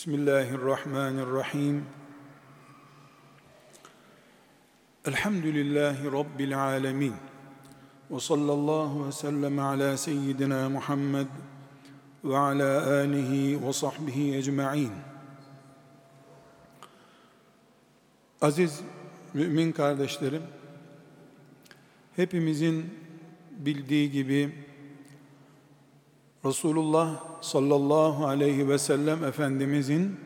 Bismillahirrahmanirrahim. Elhamdülillahi Rabbil alemin. Ve sallallahu ve sellem ala seyyidina Muhammed ve ala alihi ve sahbihi ecma'in. Aziz mümin kardeşlerim, hepimizin bildiği gibi Resulullah sallallahu aleyhi ve sellem Efendimizin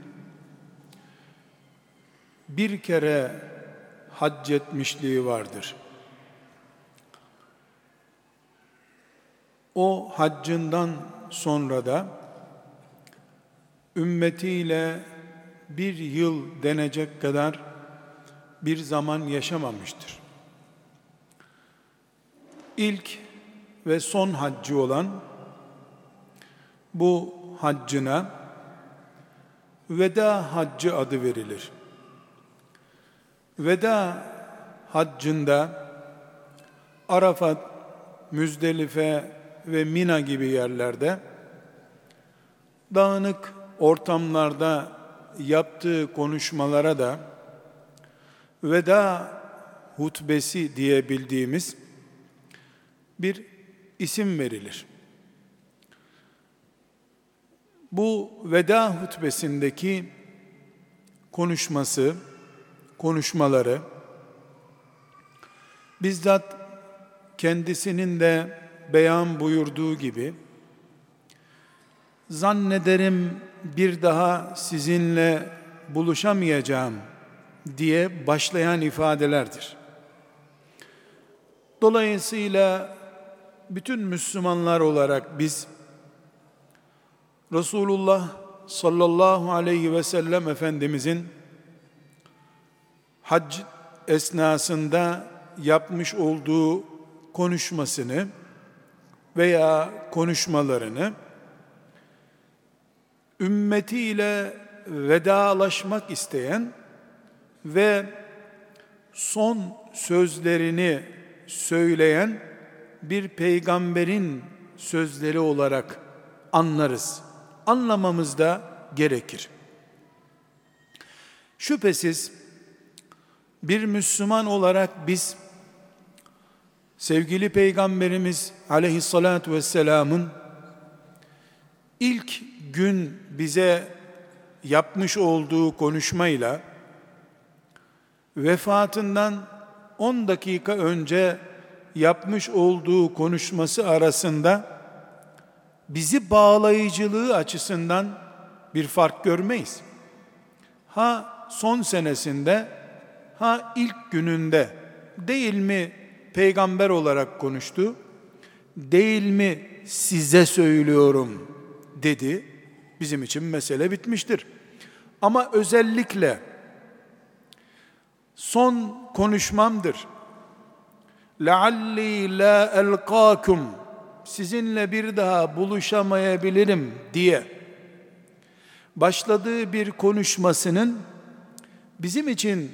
bir kere hac etmişliği vardır. O haccından sonra da ümmetiyle bir yıl denecek kadar bir zaman yaşamamıştır. İlk ve son haccı olan bu haccına veda haccı adı verilir. Veda haccında Arafat, Müzdelife ve Mina gibi yerlerde dağınık ortamlarda yaptığı konuşmalara da veda hutbesi diye bildiğimiz bir isim verilir. Bu veda hutbesindeki konuşması, konuşmaları bizzat kendisinin de beyan buyurduğu gibi zannederim bir daha sizinle buluşamayacağım diye başlayan ifadelerdir. Dolayısıyla bütün Müslümanlar olarak biz Resulullah sallallahu aleyhi ve sellem Efendimizin hac esnasında yapmış olduğu konuşmasını veya konuşmalarını ümmetiyle vedalaşmak isteyen ve son sözlerini söyleyen bir peygamberin sözleri olarak anlarız anlamamız da gerekir. Şüphesiz bir Müslüman olarak biz sevgili Peygamberimiz aleyhissalatü vesselamın ilk gün bize yapmış olduğu konuşmayla vefatından 10 dakika önce yapmış olduğu konuşması arasında bizi bağlayıcılığı açısından bir fark görmeyiz. Ha son senesinde ha ilk gününde değil mi peygamber olarak konuştu? Değil mi size söylüyorum dedi. Bizim için mesele bitmiştir. Ama özellikle son konuşmamdır. لَعَلِّي لَا أَلْقَاكُمْ sizinle bir daha buluşamayabilirim diye başladığı bir konuşmasının bizim için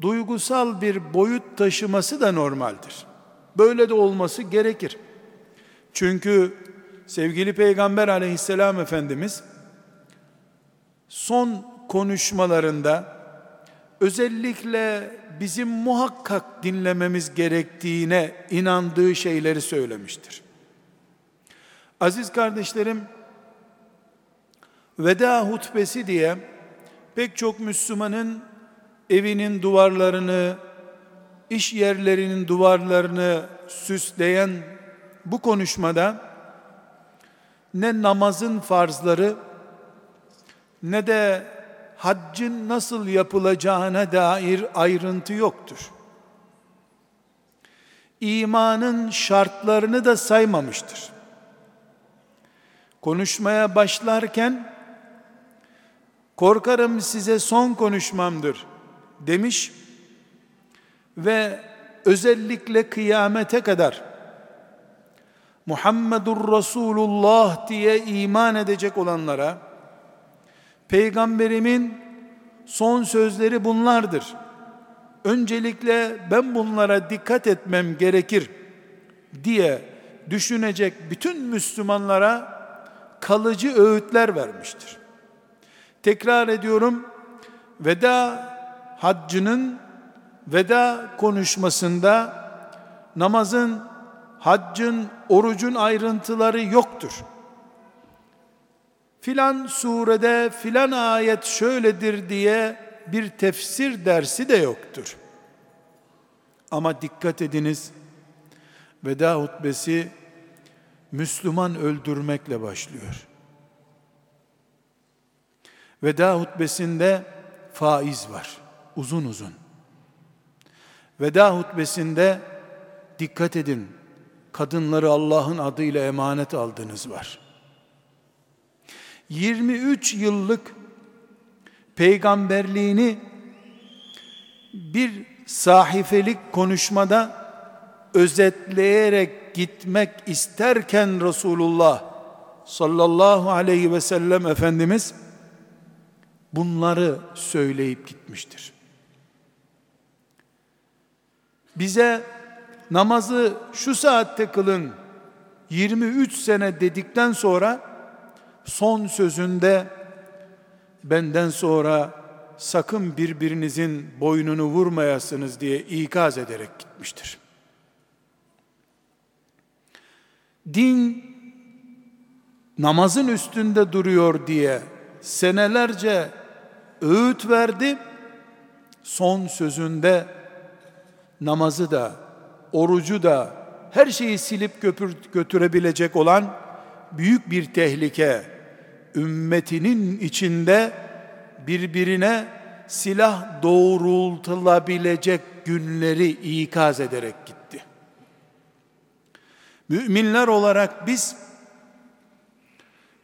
duygusal bir boyut taşıması da normaldir. Böyle de olması gerekir. Çünkü sevgili Peygamber aleyhisselam Efendimiz son konuşmalarında özellikle bizim muhakkak dinlememiz gerektiğine inandığı şeyleri söylemiştir. Aziz kardeşlerim, veda hutbesi diye pek çok Müslümanın evinin duvarlarını, iş yerlerinin duvarlarını süsleyen bu konuşmada ne namazın farzları ne de haccın nasıl yapılacağına dair ayrıntı yoktur. İmanın şartlarını da saymamıştır. Konuşmaya başlarken korkarım size son konuşmamdır demiş ve özellikle kıyamete kadar Muhammedur Resulullah diye iman edecek olanlara Peygamberimin son sözleri bunlardır. Öncelikle ben bunlara dikkat etmem gerekir diye düşünecek bütün Müslümanlara kalıcı öğütler vermiştir. Tekrar ediyorum. Veda haccının veda konuşmasında namazın, haccın, orucun ayrıntıları yoktur. Filan surede filan ayet şöyledir diye bir tefsir dersi de yoktur. Ama dikkat ediniz, veda hutbesi Müslüman öldürmekle başlıyor. Veda hutbesinde faiz var. Uzun uzun. Veda hutbesinde dikkat edin. Kadınları Allah'ın adıyla emanet aldınız var. 23 yıllık peygamberliğini bir sahifelik konuşmada özetleyerek gitmek isterken Resulullah sallallahu aleyhi ve sellem Efendimiz bunları söyleyip gitmiştir. Bize namazı şu saatte kılın 23 sene dedikten sonra son sözünde benden sonra sakın birbirinizin boynunu vurmayasınız diye ikaz ederek gitmiştir. Din namazın üstünde duruyor diye senelerce öğüt verdi. Son sözünde namazı da, orucu da, her şeyi silip götürebilecek olan büyük bir tehlike, ümmetinin içinde birbirine silah doğrultulabilecek günleri ikaz ederek gitti. Müminler olarak biz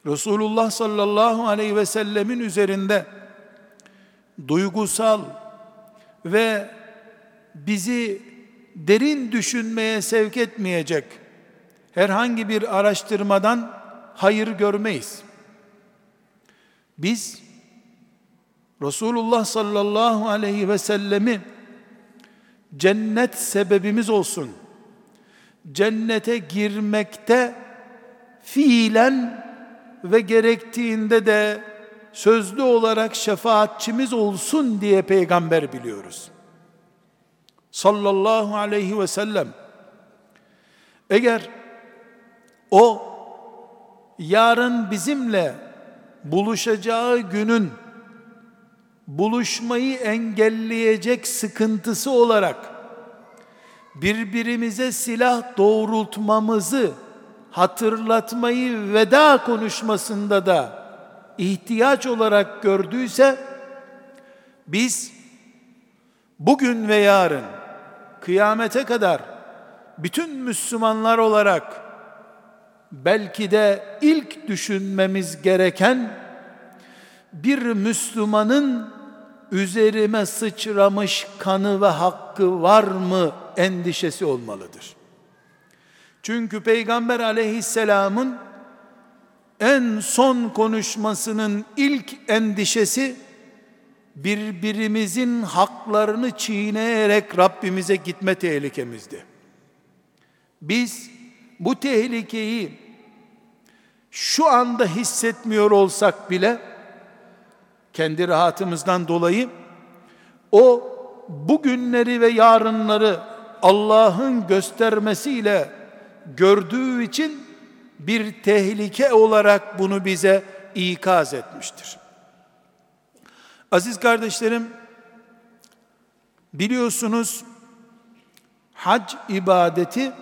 Resulullah sallallahu aleyhi ve sellemin üzerinde duygusal ve bizi derin düşünmeye sevk etmeyecek herhangi bir araştırmadan hayır görmeyiz. Biz Resulullah sallallahu aleyhi ve sellemi cennet sebebimiz olsun. Cennete girmekte fiilen ve gerektiğinde de sözlü olarak şefaatçimiz olsun diye peygamber biliyoruz. Sallallahu aleyhi ve sellem. Eğer o yarın bizimle buluşacağı günün buluşmayı engelleyecek sıkıntısı olarak birbirimize silah doğrultmamızı hatırlatmayı veda konuşmasında da ihtiyaç olarak gördüyse biz bugün ve yarın kıyamete kadar bütün Müslümanlar olarak belki de ilk düşünmemiz gereken bir Müslümanın üzerime sıçramış kanı ve hakkı var mı endişesi olmalıdır. Çünkü Peygamber aleyhisselamın en son konuşmasının ilk endişesi birbirimizin haklarını çiğneyerek Rabbimize gitme tehlikemizdi. Biz bu tehlikeyi şu anda hissetmiyor olsak bile kendi rahatımızdan dolayı o bugünleri ve yarınları Allah'ın göstermesiyle gördüğü için bir tehlike olarak bunu bize ikaz etmiştir. Aziz kardeşlerim, biliyorsunuz hac ibadeti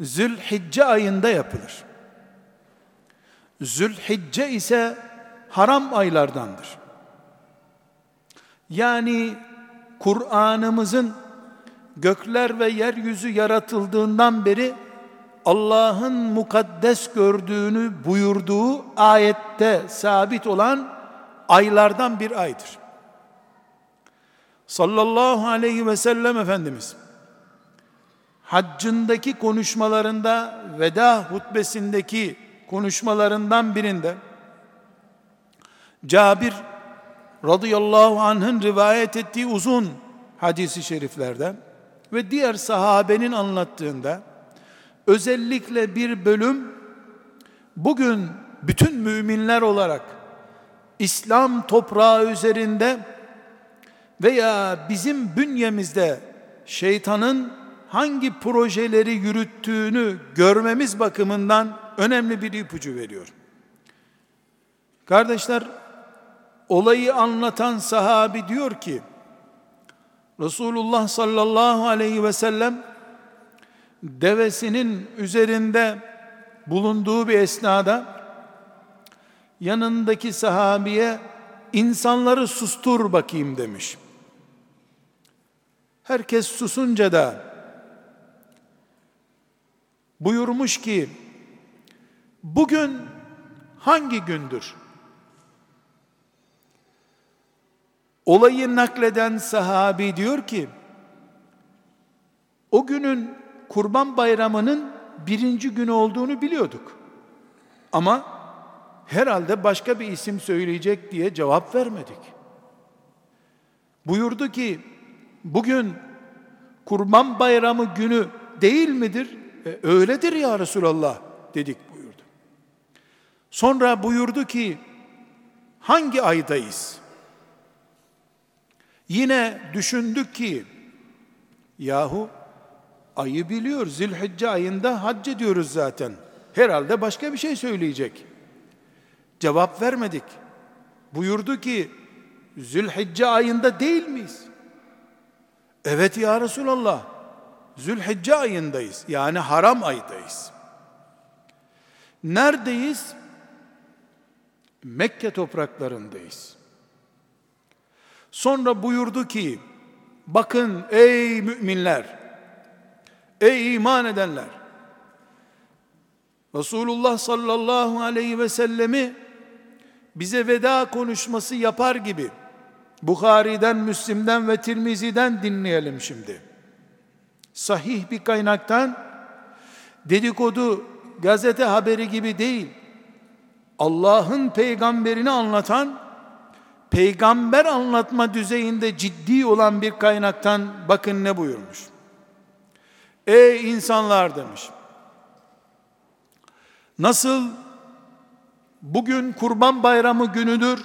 Zülhicce ayında yapılır. Zülhicce ise haram aylardandır. Yani Kur'an'ımızın gökler ve yeryüzü yaratıldığından beri Allah'ın mukaddes gördüğünü buyurduğu ayette sabit olan aylardan bir aydır. Sallallahu aleyhi ve sellem Efendimiz haccındaki konuşmalarında veda hutbesindeki konuşmalarından birinde Cabir radıyallahu anh'ın rivayet ettiği uzun hadisi şeriflerden ve diğer sahabenin anlattığında özellikle bir bölüm bugün bütün müminler olarak İslam toprağı üzerinde veya bizim bünyemizde şeytanın hangi projeleri yürüttüğünü görmemiz bakımından önemli bir ipucu veriyor. Kardeşler, olayı anlatan sahabi diyor ki, Resulullah sallallahu aleyhi ve sellem devesinin üzerinde bulunduğu bir esnada yanındaki sahabiye insanları sustur bakayım demiş. Herkes susunca da buyurmuş ki bugün hangi gündür? Olayı nakleden sahabi diyor ki o günün kurban bayramının birinci günü olduğunu biliyorduk. Ama herhalde başka bir isim söyleyecek diye cevap vermedik. Buyurdu ki bugün kurban bayramı günü değil midir? E, öyledir ya Resulallah dedik. Sonra buyurdu ki hangi aydayız? Yine düşündük ki yahu ayı biliyor zilhicce ayında hac ediyoruz zaten. Herhalde başka bir şey söyleyecek. Cevap vermedik. Buyurdu ki Zülhicce ayında değil miyiz? Evet ya Resulallah. Zülhicce ayındayız. Yani haram aydayız. Neredeyiz? Mekke topraklarındayız. Sonra buyurdu ki, bakın ey müminler, ey iman edenler, Resulullah sallallahu aleyhi ve sellemi bize veda konuşması yapar gibi Bukhari'den, Müslim'den ve Tirmizi'den dinleyelim şimdi. Sahih bir kaynaktan dedikodu, gazete haberi gibi değil. Allah'ın peygamberini anlatan peygamber anlatma düzeyinde ciddi olan bir kaynaktan bakın ne buyurmuş. Ey insanlar demiş. Nasıl bugün kurban bayramı günüdür,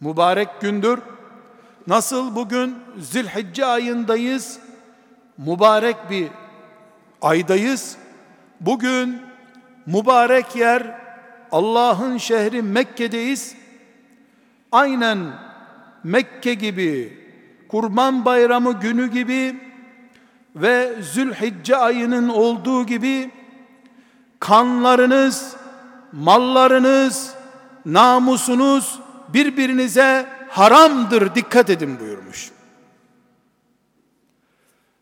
mübarek gündür. Nasıl bugün Zilhicce ayındayız, mübarek bir aydayız. Bugün mübarek yer Allah'ın şehri Mekke'deyiz. Aynen Mekke gibi, Kurban Bayramı günü gibi ve Zülhicce ayının olduğu gibi kanlarınız, mallarınız, namusunuz birbirinize haramdır dikkat edin buyurmuş.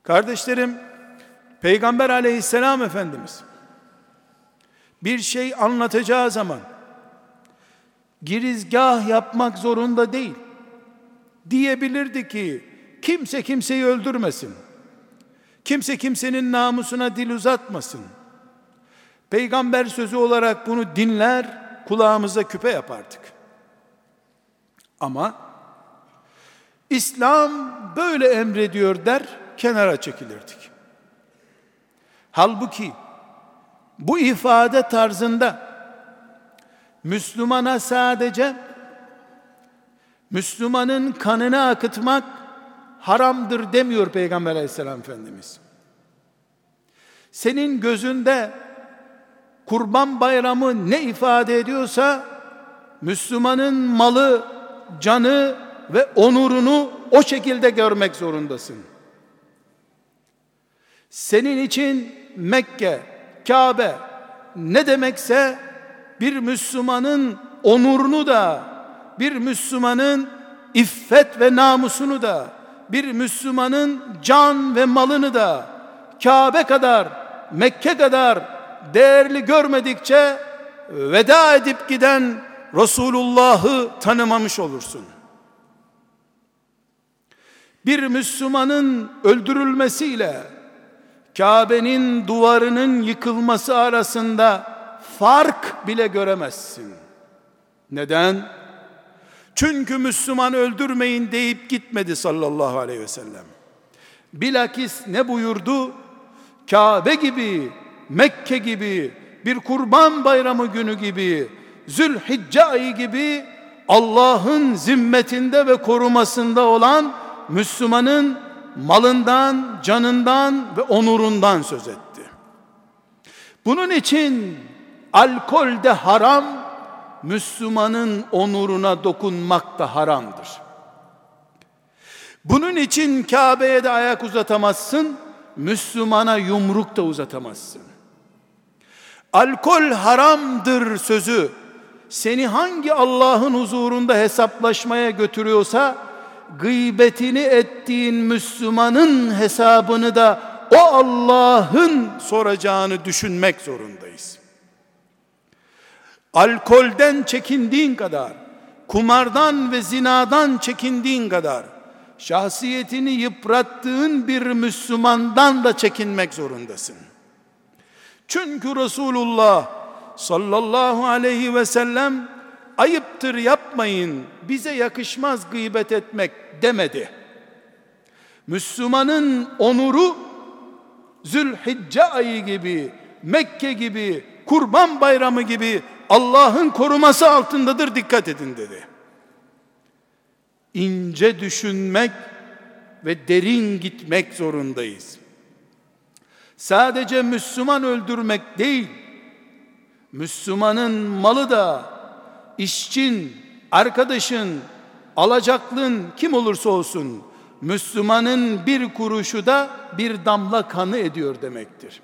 Kardeşlerim, Peygamber aleyhisselam Efendimiz bir şey anlatacağı zaman girizgah yapmak zorunda değil. Diyebilirdi ki kimse kimseyi öldürmesin. Kimse kimsenin namusuna dil uzatmasın. Peygamber sözü olarak bunu dinler, kulağımıza küpe yapardık. Ama İslam böyle emrediyor der, kenara çekilirdik. Halbuki bu ifade tarzında Müslümana sadece Müslümanın kanını akıtmak haramdır demiyor Peygamber aleyhisselam Efendimiz. Senin gözünde kurban bayramı ne ifade ediyorsa Müslümanın malı, canı ve onurunu o şekilde görmek zorundasın. Senin için Mekke, Kabe ne demekse bir Müslümanın onurunu da, bir Müslümanın iffet ve namusunu da, bir Müslümanın can ve malını da Kabe kadar, Mekke kadar değerli görmedikçe veda edip giden Resulullah'ı tanımamış olursun. Bir Müslümanın öldürülmesiyle Kabe'nin duvarının yıkılması arasında fark bile göremezsin. Neden? Çünkü Müslüman öldürmeyin deyip gitmedi sallallahu aleyhi ve sellem. Bilakis ne buyurdu? Kabe gibi, Mekke gibi, bir kurban bayramı günü gibi Zülhicce ayı gibi Allah'ın zimmetinde ve korumasında olan Müslümanın malından, canından ve onurundan söz etti. Bunun için alkol de haram, Müslümanın onuruna dokunmak da haramdır. Bunun için Kabe'ye de ayak uzatamazsın, Müslümana yumruk da uzatamazsın. Alkol haramdır sözü seni hangi Allah'ın huzurunda hesaplaşmaya götürüyorsa gıybetini ettiğin Müslümanın hesabını da o Allah'ın soracağını düşünmek zorundayız. Alkolden çekindiğin kadar, kumardan ve zinadan çekindiğin kadar, şahsiyetini yıprattığın bir Müslümandan da çekinmek zorundasın. Çünkü Resulullah sallallahu aleyhi ve sellem ayıptır yapmayın bize yakışmaz gıybet etmek demedi. Müslümanın onuru Zülhicce ayı gibi, Mekke gibi, Kurban Bayramı gibi Allah'ın koruması altındadır dikkat edin dedi. İnce düşünmek ve derin gitmek zorundayız. Sadece Müslüman öldürmek değil, Müslümanın malı da işçin, arkadaşın, alacaklın kim olursa olsun Müslümanın bir kuruşu da bir damla kanı ediyor demektir.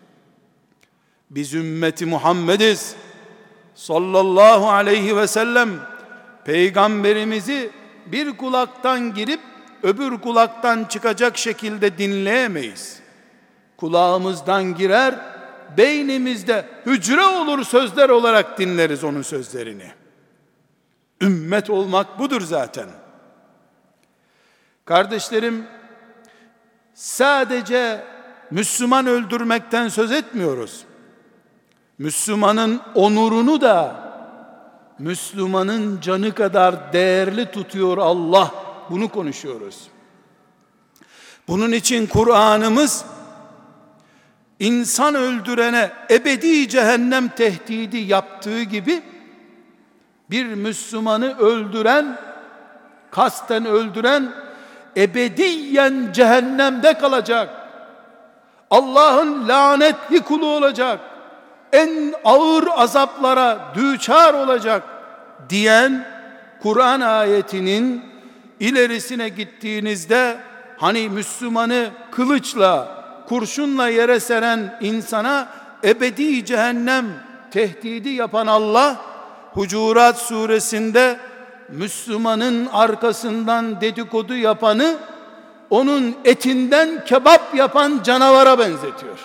Biz ümmeti Muhammediz sallallahu aleyhi ve sellem peygamberimizi bir kulaktan girip öbür kulaktan çıkacak şekilde dinleyemeyiz. Kulağımızdan girer, beynimizde hücre olur sözler olarak dinleriz onun sözlerini. Ümmet olmak budur zaten. Kardeşlerim, sadece Müslüman öldürmekten söz etmiyoruz. Müslümanın onurunu da Müslümanın canı kadar değerli tutuyor Allah. Bunu konuşuyoruz. Bunun için Kur'an'ımız insan öldürene ebedi cehennem tehdidi yaptığı gibi bir Müslümanı öldüren, kasten öldüren ebediyen cehennemde kalacak. Allah'ın lanetli kulu olacak. En ağır azaplara düçar olacak diyen Kur'an ayetinin ilerisine gittiğinizde hani Müslümanı kılıçla kurşunla yere seren insana ebedi cehennem tehdidi yapan Allah Hucurat suresinde Müslümanın arkasından dedikodu yapanı onun etinden kebap yapan canavara benzetiyor.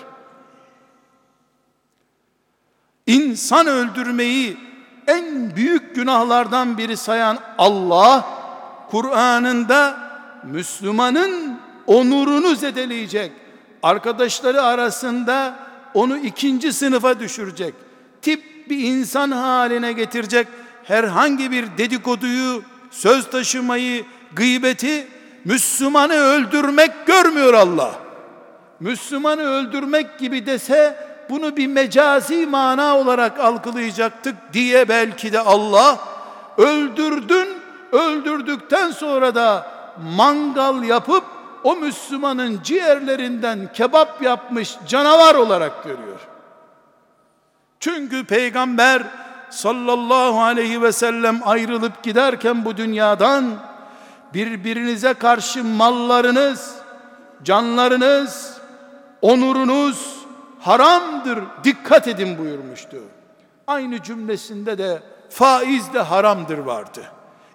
İnsan öldürmeyi en büyük günahlardan biri sayan Allah Kur'an'ında Müslümanın onurunu zedeleyecek, arkadaşları arasında onu ikinci sınıfa düşürecek, tip bir insan haline getirecek herhangi bir dedikoduyu, söz taşımayı, gıybeti Müslümanı öldürmek görmüyor Allah. Müslümanı öldürmek gibi dese bunu bir mecazi mana olarak algılayacaktık diye belki de Allah öldürdün, öldürdükten sonra da mangal yapıp o Müslümanın ciğerlerinden kebap yapmış canavar olarak görüyor. Çünkü peygamber sallallahu aleyhi ve sellem ayrılıp giderken bu dünyadan birbirinize karşı mallarınız, canlarınız, onurunuz haramdır. Dikkat edin buyurmuştu. Aynı cümlesinde de faiz de haramdır vardı.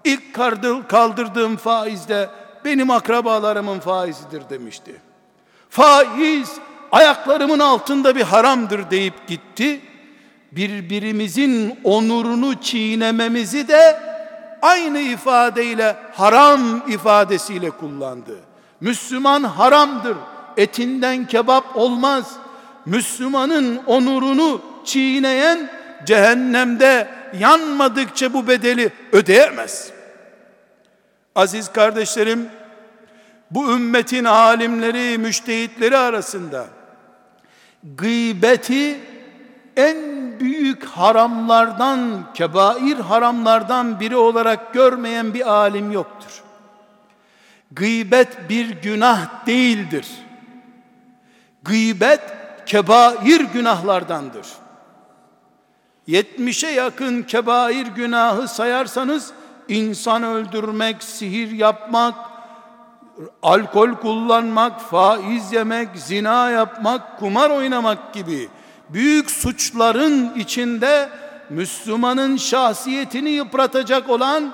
İlk kaldırdığım faiz de benim akrabalarımın faizidir demişti. Faiz ayaklarımın altında bir haramdır deyip gitti. Birbirimizin onurunu çiğnememizi de aynı ifadeyle haram ifadesiyle kullandı. Müslüman haramdır. Etinden kebap olmaz. Müslümanın onurunu çiğneyen cehennemde yanmadıkça bu bedeli ödeyemez. Aziz kardeşlerim, bu ümmetin alimleri, müştehitleri arasında gıybeti en büyük haramlardan, kebair haramlardan biri olarak görmeyen bir alim yoktur. Gıybet bir günah değildir. Gıybet kebair günahlardandır. 70'e yakın kebair günahı sayarsanız insan öldürmek, sihir yapmak, alkol kullanmak, faiz yemek, zina yapmak, kumar oynamak gibi büyük suçların içinde Müslümanın şahsiyetini yıpratacak olan,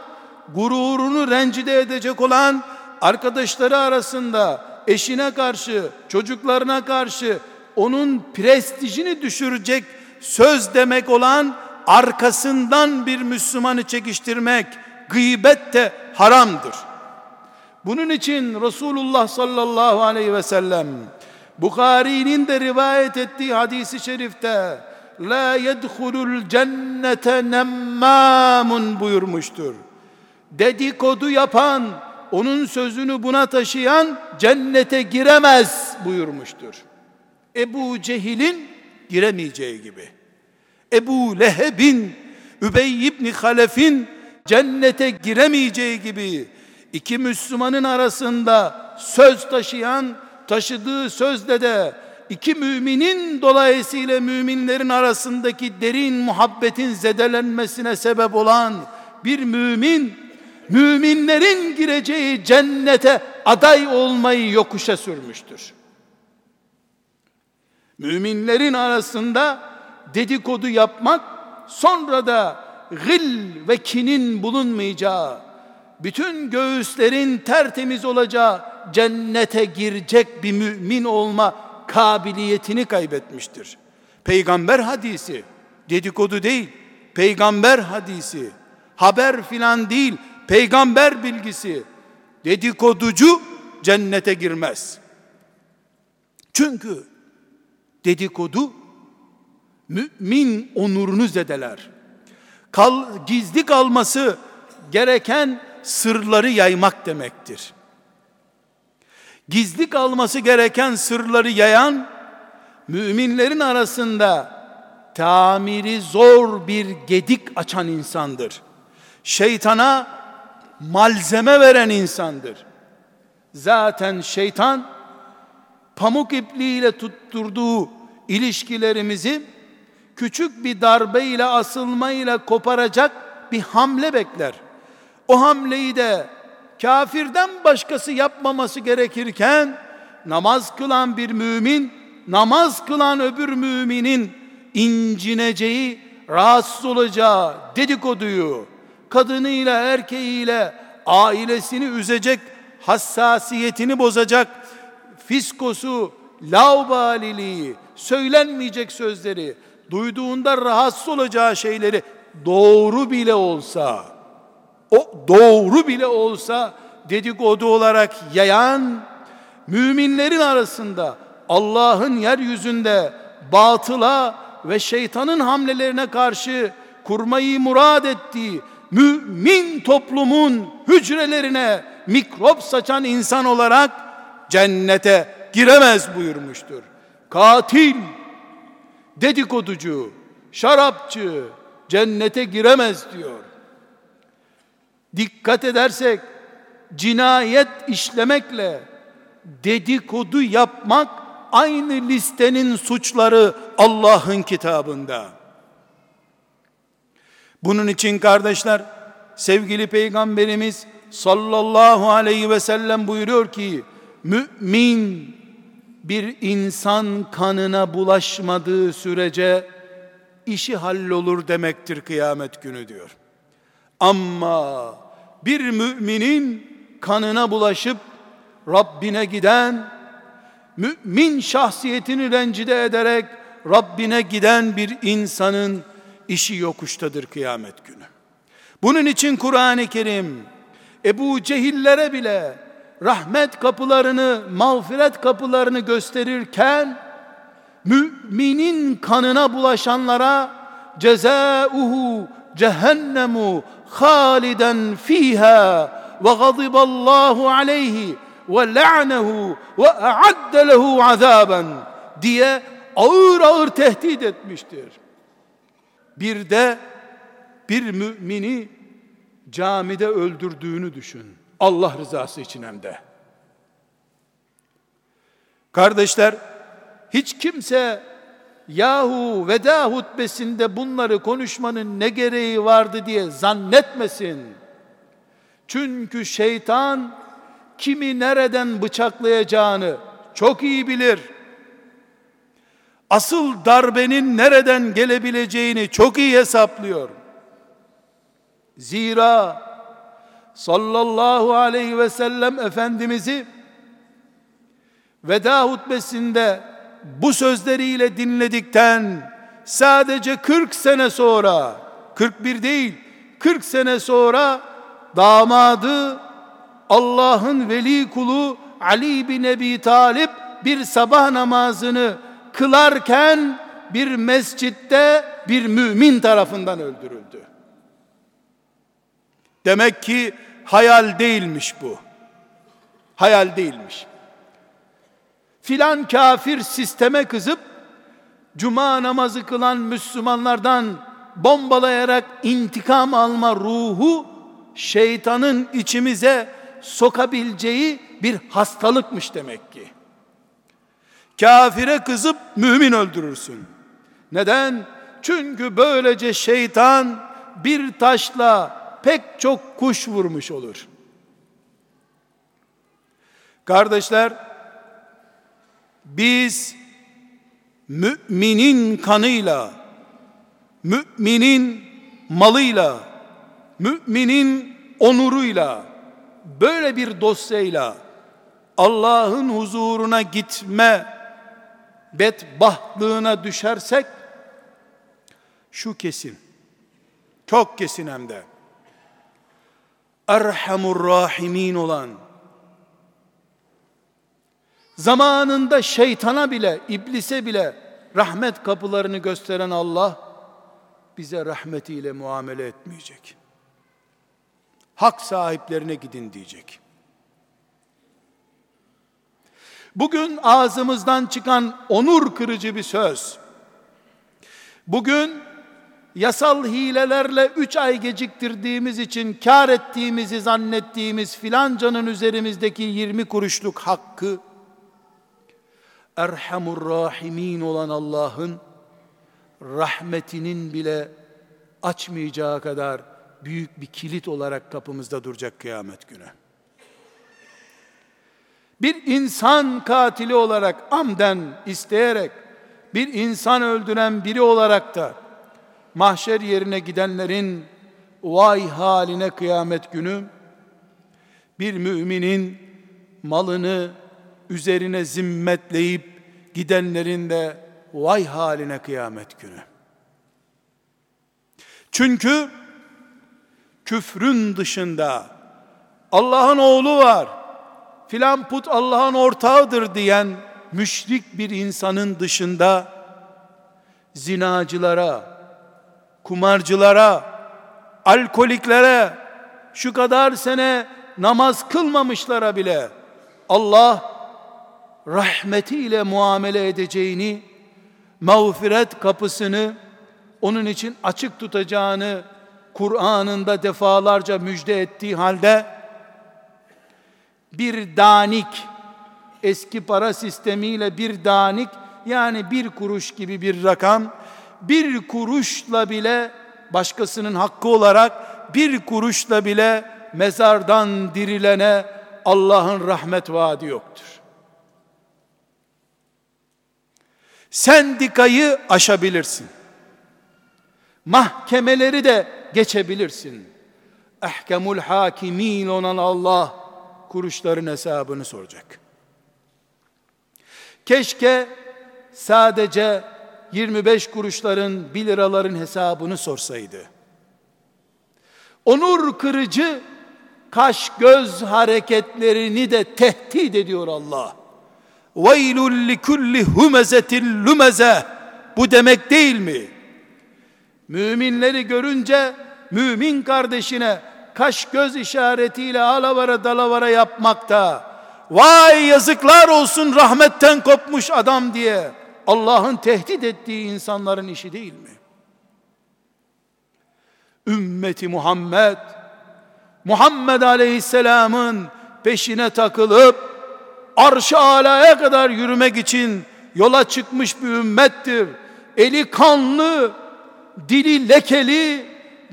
gururunu rencide edecek olan, arkadaşları arasında eşine karşı, çocuklarına karşı onun prestijini düşürecek söz demek olan arkasından bir Müslümanı çekiştirmek gıybet de haramdır. Bunun için Resulullah sallallahu aleyhi ve sellem Bukhari'nin de rivayet ettiği hadisi şerifte la yedhulul cennete nemmamun buyurmuştur. Dedikodu yapan, onun sözünü buna taşıyan cennete giremez buyurmuştur. Ebu Cehil'in giremeyeceği gibi. Ebu Leheb'in, Übey ibn Halef'in cennete giremeyeceği gibi iki Müslümanın arasında söz taşıyan taşıdığı sözde de iki müminin dolayısıyla müminlerin arasındaki derin muhabbetin zedelenmesine sebep olan bir mümin müminlerin gireceği cennete aday olmayı yokuşa sürmüştür. Müminlerin arasında dedikodu yapmak sonra da gıl ve kinin bulunmayacağı bütün göğüslerin tertemiz olacağı cennete girecek bir mümin olma kabiliyetini kaybetmiştir. Peygamber hadisi, dedikodu değil, peygamber hadisi, haber filan değil, peygamber bilgisi, dedikoducu cennete girmez. Çünkü dedikodu mümin onurunu zedeler. Kal, gizli kalması gereken sırları yaymak demektir. Gizli kalması gereken sırları yayan müminlerin arasında tamiri zor bir gedik açan insandır. Şeytana malzeme veren insandır. Zaten şeytan pamuk ipliğiyle tutturduğu ilişkilerimizi küçük bir darbe ile asılma ile koparacak bir hamle bekler. O hamleyi de kafirden başkası yapmaması gerekirken namaz kılan bir mümin namaz kılan öbür müminin incineceği, rahatsız olacağı dedikoduyu kadınıyla erkeğiyle ailesini üzecek, hassasiyetini bozacak fiskosu, laubaliliği, söylenmeyecek sözleri, duyduğunda rahatsız olacağı şeyleri doğru bile olsa o doğru bile olsa dedikodu olarak yayan müminlerin arasında Allah'ın yeryüzünde batıla ve şeytanın hamlelerine karşı kurmayı murad ettiği mümin toplumun hücrelerine mikrop saçan insan olarak cennete giremez buyurmuştur. Katil, dedikoducu, şarapçı cennete giremez diyor dikkat edersek cinayet işlemekle dedikodu yapmak aynı listenin suçları Allah'ın kitabında. Bunun için kardeşler sevgili peygamberimiz sallallahu aleyhi ve sellem buyuruyor ki mümin bir insan kanına bulaşmadığı sürece işi hallolur demektir kıyamet günü diyor. Ama bir müminin kanına bulaşıp Rabbine giden, mümin şahsiyetini rencide ederek Rabbine giden bir insanın işi yokuştadır kıyamet günü. Bunun için Kur'an-ı Kerim Ebu Cehillere bile rahmet kapılarını, mağfiret kapılarını gösterirken müminin kanına bulaşanlara cezauhu cehennemu haliden fiha ve gadiballahu aleyhi ve la'nehu ve a'adde lehu azaben diye ağır ağır tehdit etmiştir. Bir de bir mümini camide öldürdüğünü düşün. Allah rızası için hem de. Kardeşler, hiç kimse yahu veda hutbesinde bunları konuşmanın ne gereği vardı diye zannetmesin. Çünkü şeytan kimi nereden bıçaklayacağını çok iyi bilir. Asıl darbenin nereden gelebileceğini çok iyi hesaplıyor. Zira sallallahu aleyhi ve sellem Efendimiz'i veda hutbesinde bu sözleriyle dinledikten sadece 40 sene sonra 41 değil 40 sene sonra damadı Allah'ın veli kulu Ali bin Ebi Talip bir sabah namazını kılarken bir mescitte bir mümin tarafından öldürüldü. Demek ki hayal değilmiş bu. Hayal değilmiş. Filan kafir sisteme kızıp cuma namazı kılan Müslümanlardan bombalayarak intikam alma ruhu şeytanın içimize sokabileceği bir hastalıkmış demek ki. Kafire kızıp mümin öldürürsün. Neden? Çünkü böylece şeytan bir taşla pek çok kuş vurmuş olur. Kardeşler, biz müminin kanıyla, müminin malıyla, müminin onuruyla, böyle bir dosyayla Allah'ın huzuruna gitme bedbahtlığına düşersek şu kesin. Çok kesin hem de. Erhamur Rahimin olan zamanında şeytana bile, iblise bile rahmet kapılarını gösteren Allah bize rahmetiyle muamele etmeyecek. Hak sahiplerine gidin diyecek. Bugün ağzımızdan çıkan onur kırıcı bir söz. Bugün yasal hilelerle üç ay geciktirdiğimiz için kar ettiğimizi zannettiğimiz filancanın üzerimizdeki 20 kuruşluk hakkı Erhamur Rahimin olan Allah'ın rahmetinin bile açmayacağı kadar büyük bir kilit olarak kapımızda duracak kıyamet günü. Bir insan katili olarak amden isteyerek bir insan öldüren biri olarak da mahşer yerine gidenlerin vay haline kıyamet günü bir müminin malını üzerine zimmetleyip gidenlerin de vay haline kıyamet günü. Çünkü küfrün dışında Allah'ın oğlu var filan put Allah'ın ortağıdır diyen müşrik bir insanın dışında zinacılara, kumarcılara, alkoliklere, şu kadar sene namaz kılmamışlara bile Allah rahmetiyle muamele edeceğini, mağfiret kapısını onun için açık tutacağını Kur'an'ında defalarca müjde ettiği halde bir danik eski para sistemiyle bir danik yani bir kuruş gibi bir rakam bir kuruşla bile başkasının hakkı olarak bir kuruşla bile mezardan dirilene Allah'ın rahmet vaadi yoktur. Sendikayı aşabilirsin. Mahkemeleri de geçebilirsin. Ehkemul hakimin olan Allah kuruşların hesabını soracak. Keşke sadece 25 kuruşların 1 liraların hesabını sorsaydı. Onur kırıcı kaş göz hareketlerini de tehdit ediyor Allah. Veylul likulli humezetin lumeze. Bu demek değil mi? Müminleri görünce mümin kardeşine kaş göz işaretiyle alavara dalavara yapmakta. Vay yazıklar olsun rahmetten kopmuş adam diye Allah'ın tehdit ettiği insanların işi değil mi? ümmeti Muhammed Muhammed Aleyhisselam'ın peşine takılıp arş-ı alaya kadar yürümek için yola çıkmış bir ümmettir. Eli kanlı, dili lekeli,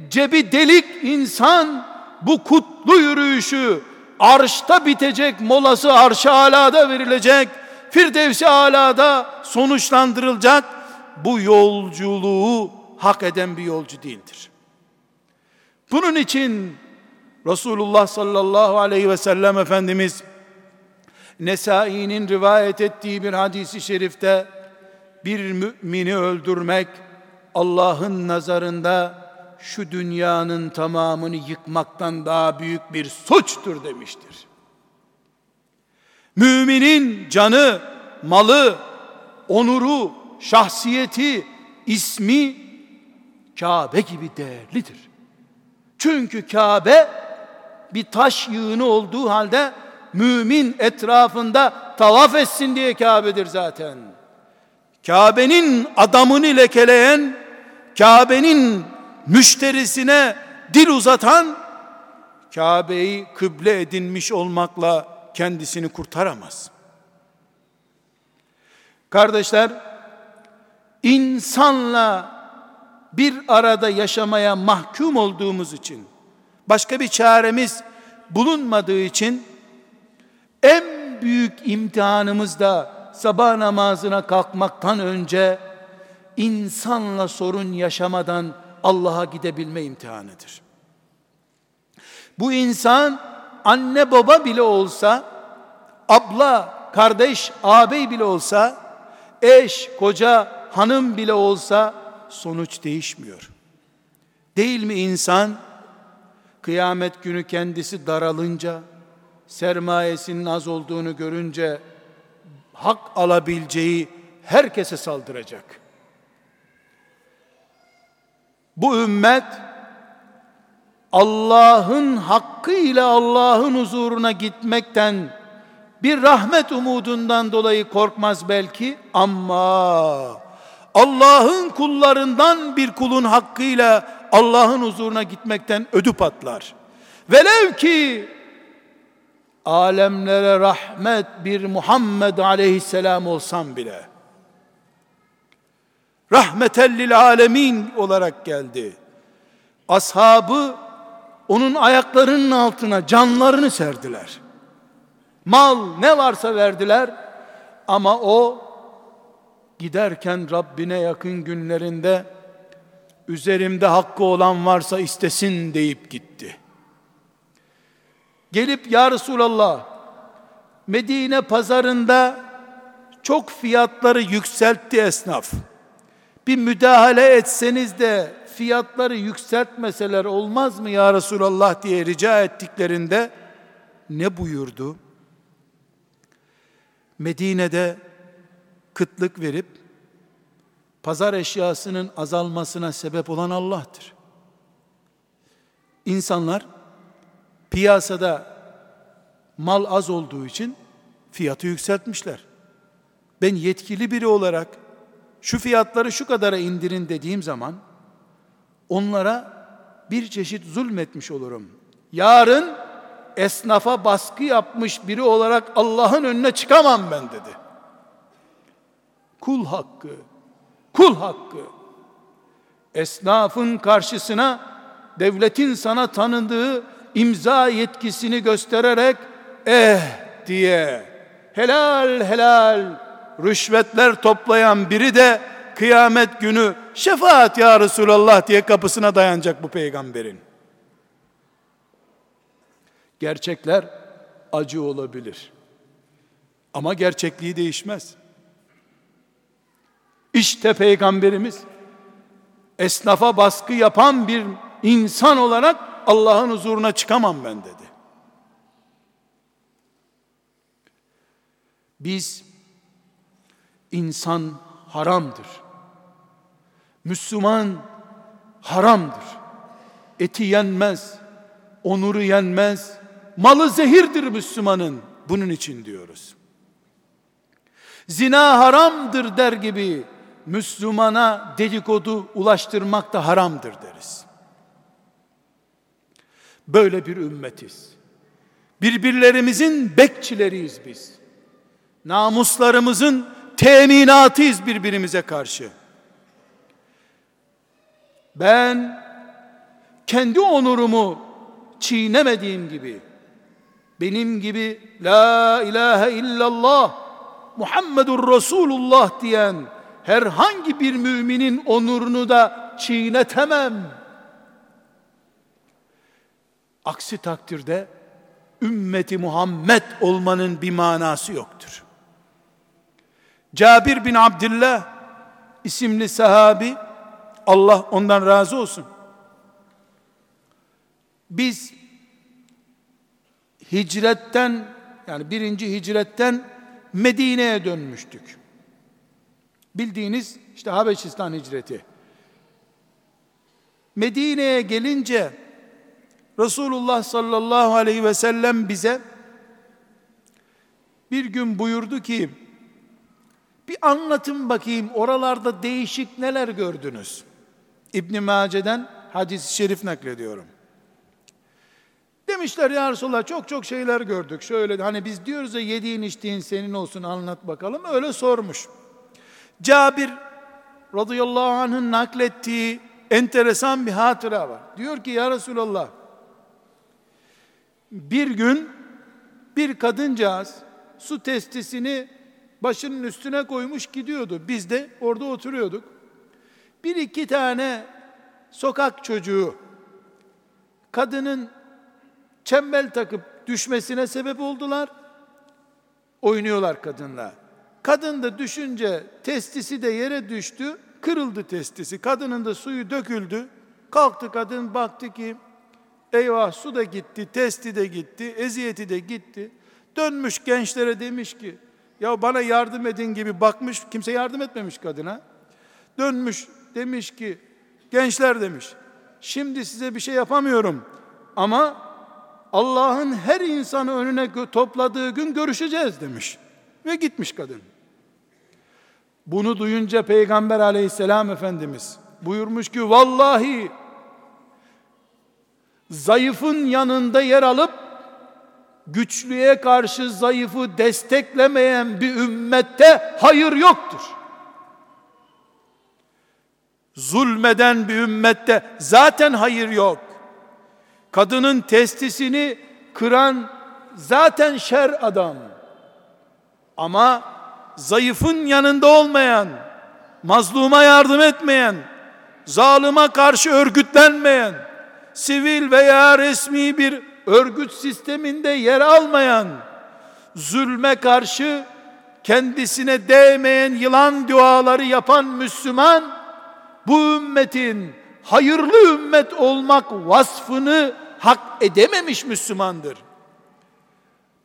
cebi delik insan bu kutlu yürüyüşü arşta bitecek molası arş-ı alada verilecek Firdevs-i alada sonuçlandırılacak bu yolculuğu hak eden bir yolcu değildir. Bunun için Resulullah sallallahu aleyhi ve sellem Efendimiz Nesai'nin rivayet ettiği bir hadisi şerifte bir mümini öldürmek Allah'ın nazarında şu dünyanın tamamını yıkmaktan daha büyük bir suçtur demiştir. Müminin canı, malı, onuru, şahsiyeti, ismi Kabe gibi değerlidir. Çünkü Kabe bir taş yığını olduğu halde mümin etrafında tavaf etsin diye Kabe'dir zaten. Kabe'nin adamını lekeleyen, Kabe'nin müşterisine dil uzatan, Kabe'yi kıble edinmiş olmakla kendisini kurtaramaz. Kardeşler, insanla bir arada yaşamaya mahkum olduğumuz için, başka bir çaremiz bulunmadığı için en büyük imtihanımız da sabah namazına kalkmaktan önce insanla sorun yaşamadan Allah'a gidebilme imtihanıdır. Bu insan anne baba bile olsa, abla, kardeş, ağabey bile olsa, eş, koca, hanım bile olsa sonuç değişmiyor. Değil mi insan? Kıyamet günü kendisi daralınca, sermayesinin az olduğunu görünce hak alabileceği herkese saldıracak. Bu ümmet Allah'ın hakkıyla Allah'ın huzuruna gitmekten bir rahmet umudundan dolayı korkmaz belki ama Allah'ın kullarından bir kulun hakkıyla Allah'ın huzuruna gitmekten ödü patlar. Velev ki alemlere rahmet bir Muhammed aleyhisselam olsam bile rahmetellil alemin olarak geldi. Ashabı onun ayaklarının altına canlarını serdiler. Mal ne varsa verdiler ama o giderken Rabbine yakın günlerinde üzerimde hakkı olan varsa istesin deyip gitti. Gelip ya Resulallah Medine pazarında çok fiyatları yükseltti esnaf. Bir müdahale etseniz de fiyatları yükseltmeseler olmaz mı ya Resulallah diye rica ettiklerinde ne buyurdu? Medine'de kıtlık verip pazar eşyasının azalmasına sebep olan Allah'tır. İnsanlar piyasada mal az olduğu için fiyatı yükseltmişler. Ben yetkili biri olarak şu fiyatları şu kadara indirin dediğim zaman onlara bir çeşit zulmetmiş olurum. Yarın esnafa baskı yapmış biri olarak Allah'ın önüne çıkamam ben dedi. Kul hakkı, kul hakkı. Esnafın karşısına devletin sana tanıdığı imza yetkisini göstererek eh diye helal helal rüşvetler toplayan biri de kıyamet günü şefaat ya Resulallah diye kapısına dayanacak bu peygamberin. Gerçekler acı olabilir. Ama gerçekliği değişmez. İşte peygamberimiz esnafa baskı yapan bir insan olarak Allah'ın huzuruna çıkamam ben dedi. Biz insan haramdır. Müslüman haramdır. Eti yenmez, onuru yenmez, malı zehirdir Müslümanın. Bunun için diyoruz. Zina haramdır der gibi Müslümana dedikodu ulaştırmak da haramdır deriz. Böyle bir ümmetiz. Birbirlerimizin bekçileriyiz biz. Namuslarımızın teminatıyız birbirimize karşı. Ben kendi onurumu çiğnemediğim gibi benim gibi la ilahe illallah Muhammedur Resulullah diyen herhangi bir müminin onurunu da çiğnetemem. Aksi takdirde ümmeti Muhammed olmanın bir manası yoktur. Cabir bin Abdullah isimli sahabi Allah ondan razı olsun. Biz hicretten yani birinci hicretten Medine'ye dönmüştük. Bildiğiniz işte Habeşistan hicreti. Medine'ye gelince Resulullah sallallahu aleyhi ve sellem bize bir gün buyurdu ki bir anlatın bakayım oralarda değişik neler gördünüz? İbn Mace'den hadis-i şerif naklediyorum. Demişler ya Resulallah çok çok şeyler gördük. Şöyle hani biz diyoruz ya yediğin içtiğin senin olsun anlat bakalım. Öyle sormuş. Cabir radıyallahu anh'ın naklettiği enteresan bir hatıra var. Diyor ki ya Resulallah bir gün bir kadıncağız su testisini başının üstüne koymuş gidiyordu. Biz de orada oturuyorduk. Bir iki tane sokak çocuğu kadının çembel takıp düşmesine sebep oldular. Oynuyorlar kadınla. Kadın da düşünce testisi de yere düştü. Kırıldı testisi. Kadının da suyu döküldü. Kalktı kadın baktı ki eyvah su da gitti, testi de gitti, eziyeti de gitti. Dönmüş gençlere demiş ki ya bana yardım edin gibi bakmış. Kimse yardım etmemiş kadına. Dönmüş demiş ki gençler demiş. Şimdi size bir şey yapamıyorum ama Allah'ın her insanı önüne topladığı gün görüşeceğiz demiş. Ve gitmiş kadın. Bunu duyunca Peygamber aleyhisselam Efendimiz buyurmuş ki vallahi zayıfın yanında yer alıp güçlüye karşı zayıfı desteklemeyen bir ümmette hayır yoktur. Zulmeden bir ümmette zaten hayır yok. Kadının testisini kıran zaten şer adam. Ama zayıfın yanında olmayan, mazluma yardım etmeyen, zalıma karşı örgütlenmeyen, sivil veya resmi bir örgüt sisteminde yer almayan, zulme karşı kendisine değmeyen yılan duaları yapan Müslüman, bu ümmetin hayırlı ümmet olmak vasfını hak edememiş Müslümandır.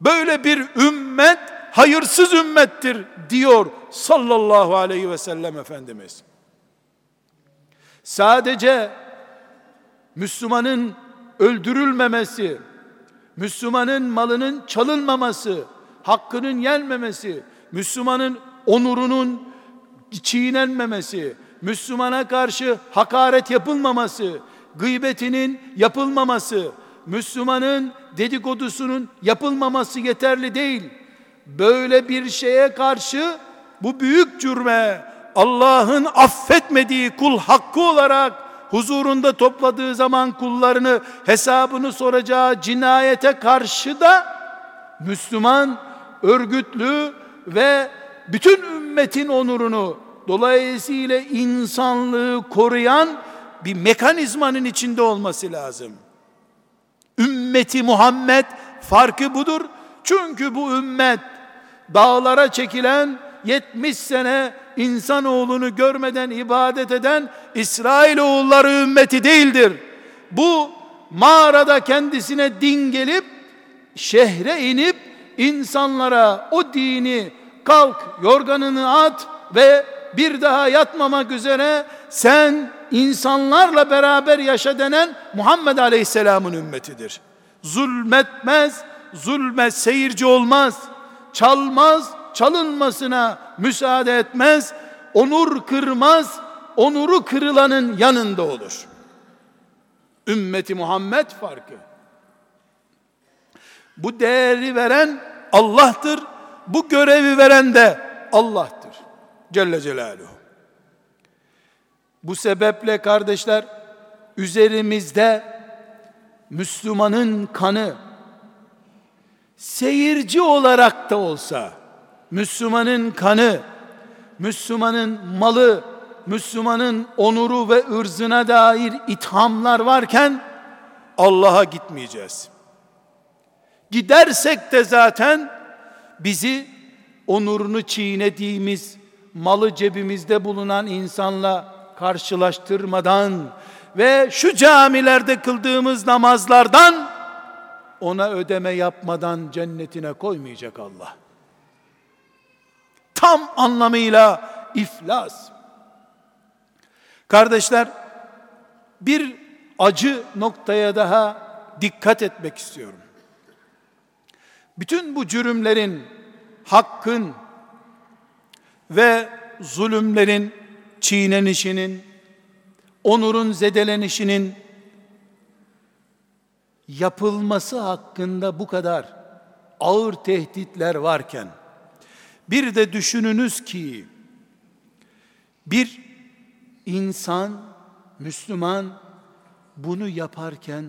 Böyle bir ümmet hayırsız ümmettir diyor sallallahu aleyhi ve sellem Efendimiz. Sadece Müslümanın öldürülmemesi, Müslümanın malının çalınmaması, hakkının yenmemesi, Müslümanın onurunun çiğnenmemesi, Müslümana karşı hakaret yapılmaması, gıybetinin yapılmaması, Müslümanın dedikodusunun yapılmaması yeterli değil. Böyle bir şeye karşı bu büyük cürme Allah'ın affetmediği kul hakkı olarak huzurunda topladığı zaman kullarını hesabını soracağı cinayete karşı da Müslüman örgütlü ve bütün ümmetin onurunu dolayısıyla insanlığı koruyan bir mekanizmanın içinde olması lazım. Ümmeti Muhammed farkı budur. Çünkü bu ümmet dağlara çekilen 70 sene insanoğlunu görmeden ibadet eden İsrail oğulları ümmeti değildir. Bu mağarada kendisine din gelip şehre inip insanlara o dini kalk yorganını at ve bir daha yatmamak üzere sen insanlarla beraber yaşa denen Muhammed Aleyhisselam'ın ümmetidir. Zulmetmez, zulme seyirci olmaz, çalmaz, çalınmasına müsaade etmez, onur kırmaz, onuru kırılanın yanında olur. Ümmeti Muhammed farkı. Bu değeri veren Allah'tır. Bu görevi veren de Allah'tır. Celle Celaluhu. Bu sebeple kardeşler üzerimizde Müslümanın kanı seyirci olarak da olsa Müslümanın kanı, Müslümanın malı, Müslümanın onuru ve ırzına dair ithamlar varken Allah'a gitmeyeceğiz. Gidersek de zaten bizi onurunu çiğnediğimiz, malı cebimizde bulunan insanla karşılaştırmadan ve şu camilerde kıldığımız namazlardan ona ödeme yapmadan cennetine koymayacak Allah. Tam anlamıyla iflas. Kardeşler, bir acı noktaya daha dikkat etmek istiyorum. Bütün bu cürümlerin, hakkın ve zulümlerin çiğnenişinin, onurun zedelenişinin yapılması hakkında bu kadar ağır tehditler varken bir de düşününüz ki bir insan Müslüman bunu yaparken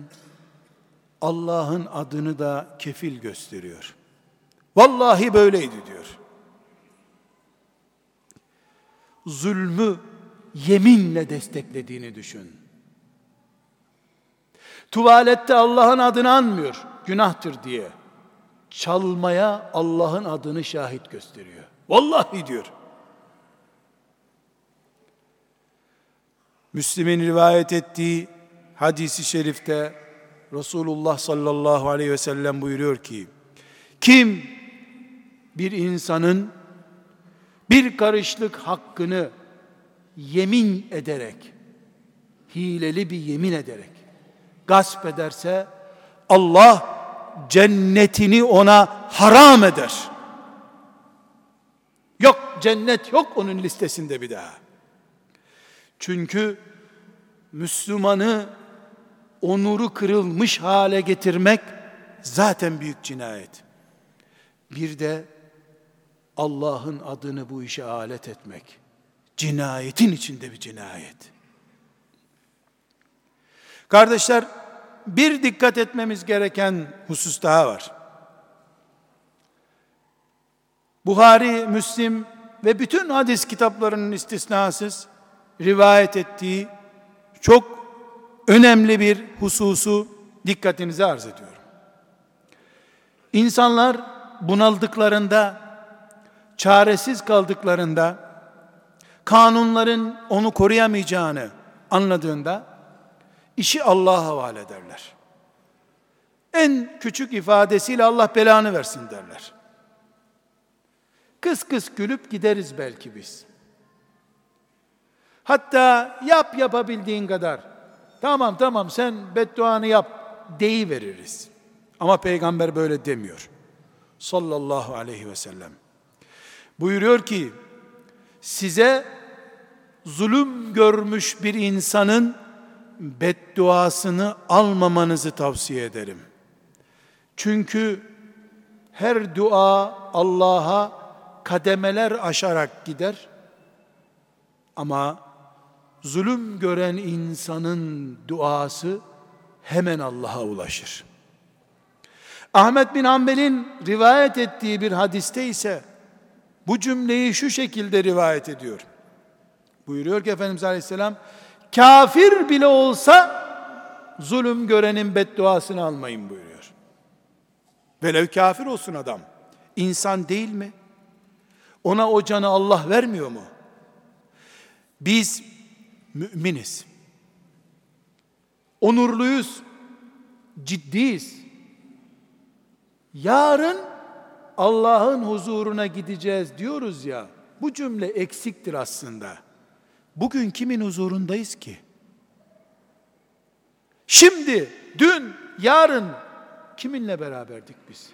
Allah'ın adını da kefil gösteriyor. Vallahi böyleydi diyor. Zulmü yeminle desteklediğini düşün. Tuvalette Allah'ın adını anmıyor, günahtır diye. Çalmaya Allah'ın adını şahit gösteriyor. Vallahi diyor. Müslim'in rivayet ettiği hadisi şerifte Resulullah sallallahu aleyhi ve sellem buyuruyor ki kim bir insanın bir karışlık hakkını yemin ederek hileli bir yemin ederek gasp ederse Allah cennetini ona haram eder. Yok cennet yok onun listesinde bir daha. Çünkü Müslümanı onuru kırılmış hale getirmek zaten büyük cinayet. Bir de Allah'ın adını bu işe alet etmek cinayetin içinde bir cinayet. Kardeşler bir dikkat etmemiz gereken husus daha var. Buhari, Müslim ve bütün hadis kitaplarının istisnasız rivayet ettiği çok önemli bir hususu dikkatinize arz ediyorum. İnsanlar bunaldıklarında, çaresiz kaldıklarında, kanunların onu koruyamayacağını anladığında, işi Allah'a havale ederler. En küçük ifadesiyle Allah belanı versin derler. Kıs kıs gülüp gideriz belki biz. Hatta yap yapabildiğin kadar. Tamam tamam sen bedduanı yap deyi veririz. Ama peygamber böyle demiyor. Sallallahu aleyhi ve sellem. Buyuruyor ki size zulüm görmüş bir insanın bedduasını almamanızı tavsiye ederim. Çünkü her dua Allah'a kademeler aşarak gider. Ama zulüm gören insanın duası hemen Allah'a ulaşır. Ahmet bin Hanbel'in rivayet ettiği bir hadiste ise bu cümleyi şu şekilde rivayet ediyor. Buyuruyor ki Efendimiz Aleyhisselam kafir bile olsa zulüm görenin bedduasını almayın buyuruyor. Velev kafir olsun adam. İnsan değil mi? Ona o canı Allah vermiyor mu? Biz müminiz. Onurluyuz. Ciddiyiz. Yarın Allah'ın huzuruna gideceğiz diyoruz ya. Bu cümle eksiktir aslında. Bugün kimin huzurundayız ki? Şimdi, dün, yarın kiminle beraberdik biz?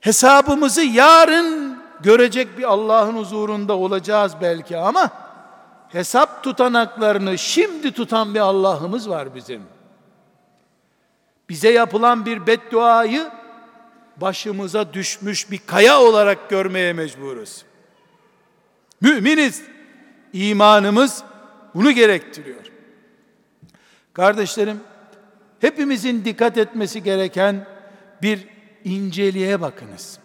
Hesabımızı yarın görecek bir Allah'ın huzurunda olacağız belki ama hesap tutanaklarını şimdi tutan bir Allah'ımız var bizim. bize yapılan bir bedduayı başımıza düşmüş bir kaya olarak görmeye mecburuz. Müminiz. İmanımız bunu gerektiriyor. Kardeşlerim, hepimizin dikkat etmesi gereken bir inceliğe bakınız.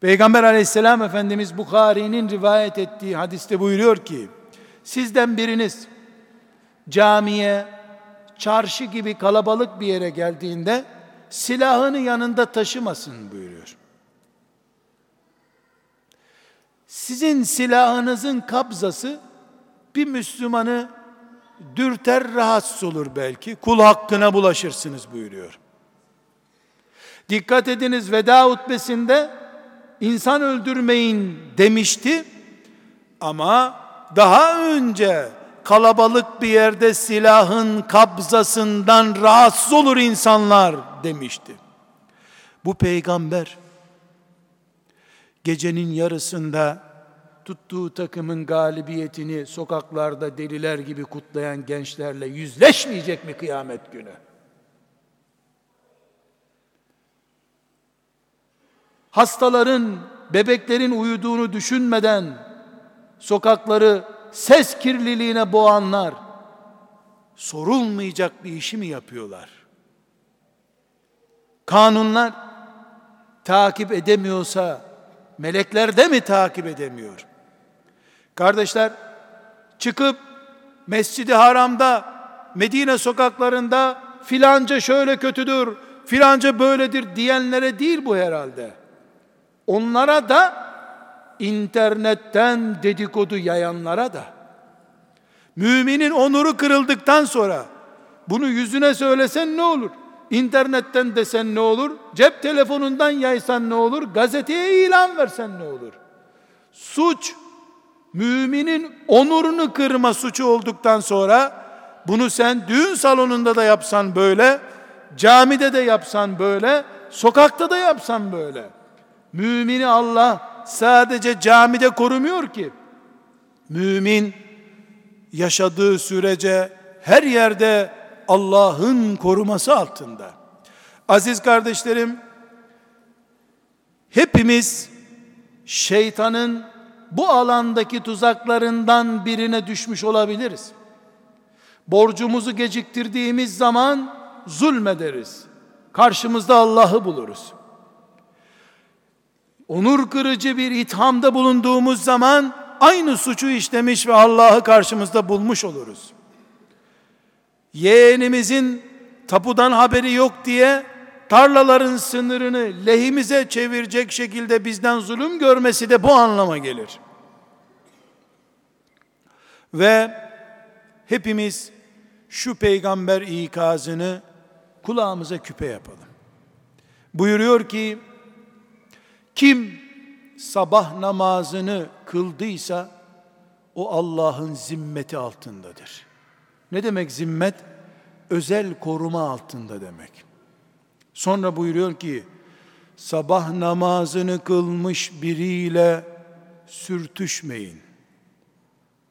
Peygamber aleyhisselam Efendimiz Bukhari'nin rivayet ettiği hadiste buyuruyor ki, sizden biriniz camiye, çarşı gibi kalabalık bir yere geldiğinde silahını yanında taşımasın buyuruyor. Sizin silahınızın kabzası bir Müslümanı dürter rahatsız olur belki. Kul hakkına bulaşırsınız buyuruyor. Dikkat ediniz veda hutbesinde insan öldürmeyin demişti. Ama daha önce kalabalık bir yerde silahın kabzasından rahatsız olur insanlar demişti. Bu peygamber gecenin yarısında tuttuğu takımın galibiyetini sokaklarda deliler gibi kutlayan gençlerle yüzleşmeyecek mi kıyamet günü? Hastaların, bebeklerin uyuduğunu düşünmeden sokakları ses kirliliğine boğanlar sorulmayacak bir işi mi yapıyorlar? Kanunlar takip edemiyorsa melekler de mi takip edemiyor? Kardeşler çıkıp Mescidi Haram'da Medine sokaklarında filanca şöyle kötüdür, filanca böyledir diyenlere değil bu herhalde. Onlara da internetten dedikodu yayanlara da müminin onuru kırıldıktan sonra bunu yüzüne söylesen ne olur? İnternetten desen ne olur? Cep telefonundan yaysan ne olur? Gazeteye ilan versen ne olur? Suç müminin onurunu kırma suçu olduktan sonra bunu sen düğün salonunda da yapsan böyle, camide de yapsan böyle, sokakta da yapsan böyle. Mümini Allah sadece camide korumuyor ki. Mümin yaşadığı sürece her yerde Allah'ın koruması altında. Aziz kardeşlerim, hepimiz şeytanın bu alandaki tuzaklarından birine düşmüş olabiliriz. Borcumuzu geciktirdiğimiz zaman zulmederiz. Karşımızda Allah'ı buluruz. Onur kırıcı bir ithamda bulunduğumuz zaman aynı suçu işlemiş ve Allah'ı karşımızda bulmuş oluruz. Yeğenimizin tapudan haberi yok diye tarlaların sınırını lehimize çevirecek şekilde bizden zulüm görmesi de bu anlama gelir. Ve hepimiz şu peygamber ikazını kulağımıza küpe yapalım. Buyuruyor ki kim sabah namazını kıldıysa o Allah'ın zimmeti altındadır. Ne demek zimmet? Özel koruma altında demek. Sonra buyuruyor ki sabah namazını kılmış biriyle sürtüşmeyin.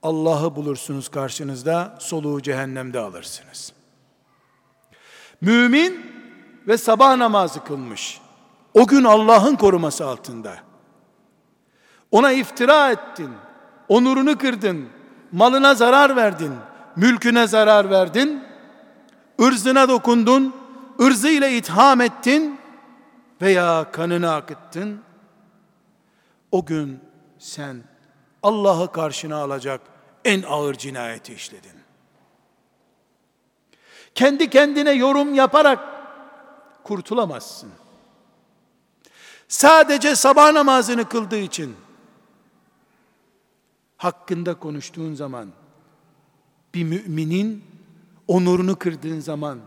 Allah'ı bulursunuz karşınızda, soluğu cehennemde alırsınız. Mümin ve sabah namazı kılmış. O gün Allah'ın koruması altında. Ona iftira ettin, onurunu kırdın, malına zarar verdin, mülküne zarar verdin, ırzına dokundun, ırzıyla itham ettin veya kanını akıttın. O gün sen Allah'ı karşına alacak en ağır cinayeti işledin. Kendi kendine yorum yaparak kurtulamazsın. Sadece sabah namazını kıldığı için hakkında konuştuğun zaman bir müminin onurunu kırdığın zaman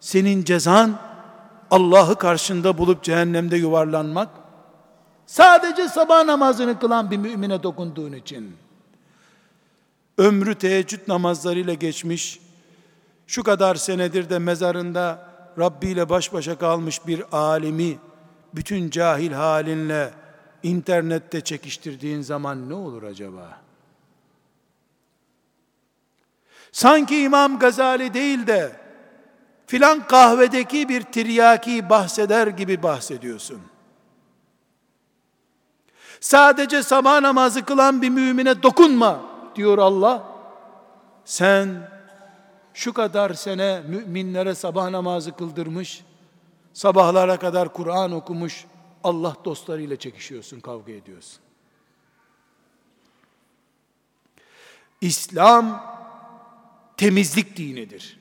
senin cezan Allah'ı karşında bulup cehennemde yuvarlanmak sadece sabah namazını kılan bir mümine dokunduğun için ömrü teheccüd namazlarıyla geçmiş şu kadar senedir de mezarında Rabbi ile baş başa kalmış bir alimi bütün cahil halinle internette çekiştirdiğin zaman ne olur acaba? Sanki İmam Gazali değil de filan kahvedeki bir tiryaki bahseder gibi bahsediyorsun. Sadece sabah namazı kılan bir mümine dokunma diyor Allah. Sen şu kadar sene müminlere sabah namazı kıldırmış, sabahlara kadar Kur'an okumuş, Allah dostlarıyla çekişiyorsun, kavga ediyorsun. İslam temizlik dinidir.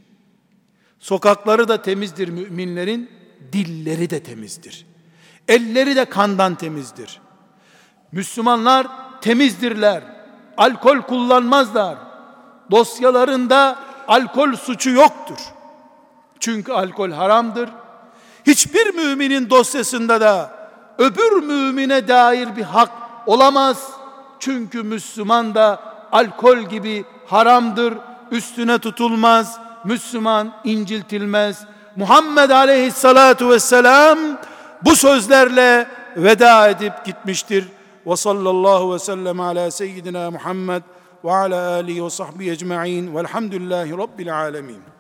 Sokakları da temizdir müminlerin, dilleri de temizdir. Elleri de kandan temizdir. Müslümanlar temizdirler. Alkol kullanmazlar. Dosyalarında alkol suçu yoktur. Çünkü alkol haramdır. Hiçbir müminin dosyasında da öbür mümine dair bir hak olamaz. Çünkü Müslüman da alkol gibi haramdır. Üstüne tutulmaz. Müslüman inciltilmez. Muhammed aleyhissalatu vesselam bu sözlerle veda edip gitmiştir. Ve sallallahu ve sellem ala seyyidina Muhammed ve ala alihi ve sahbihi ecma'in velhamdülillahi rabbil alemin.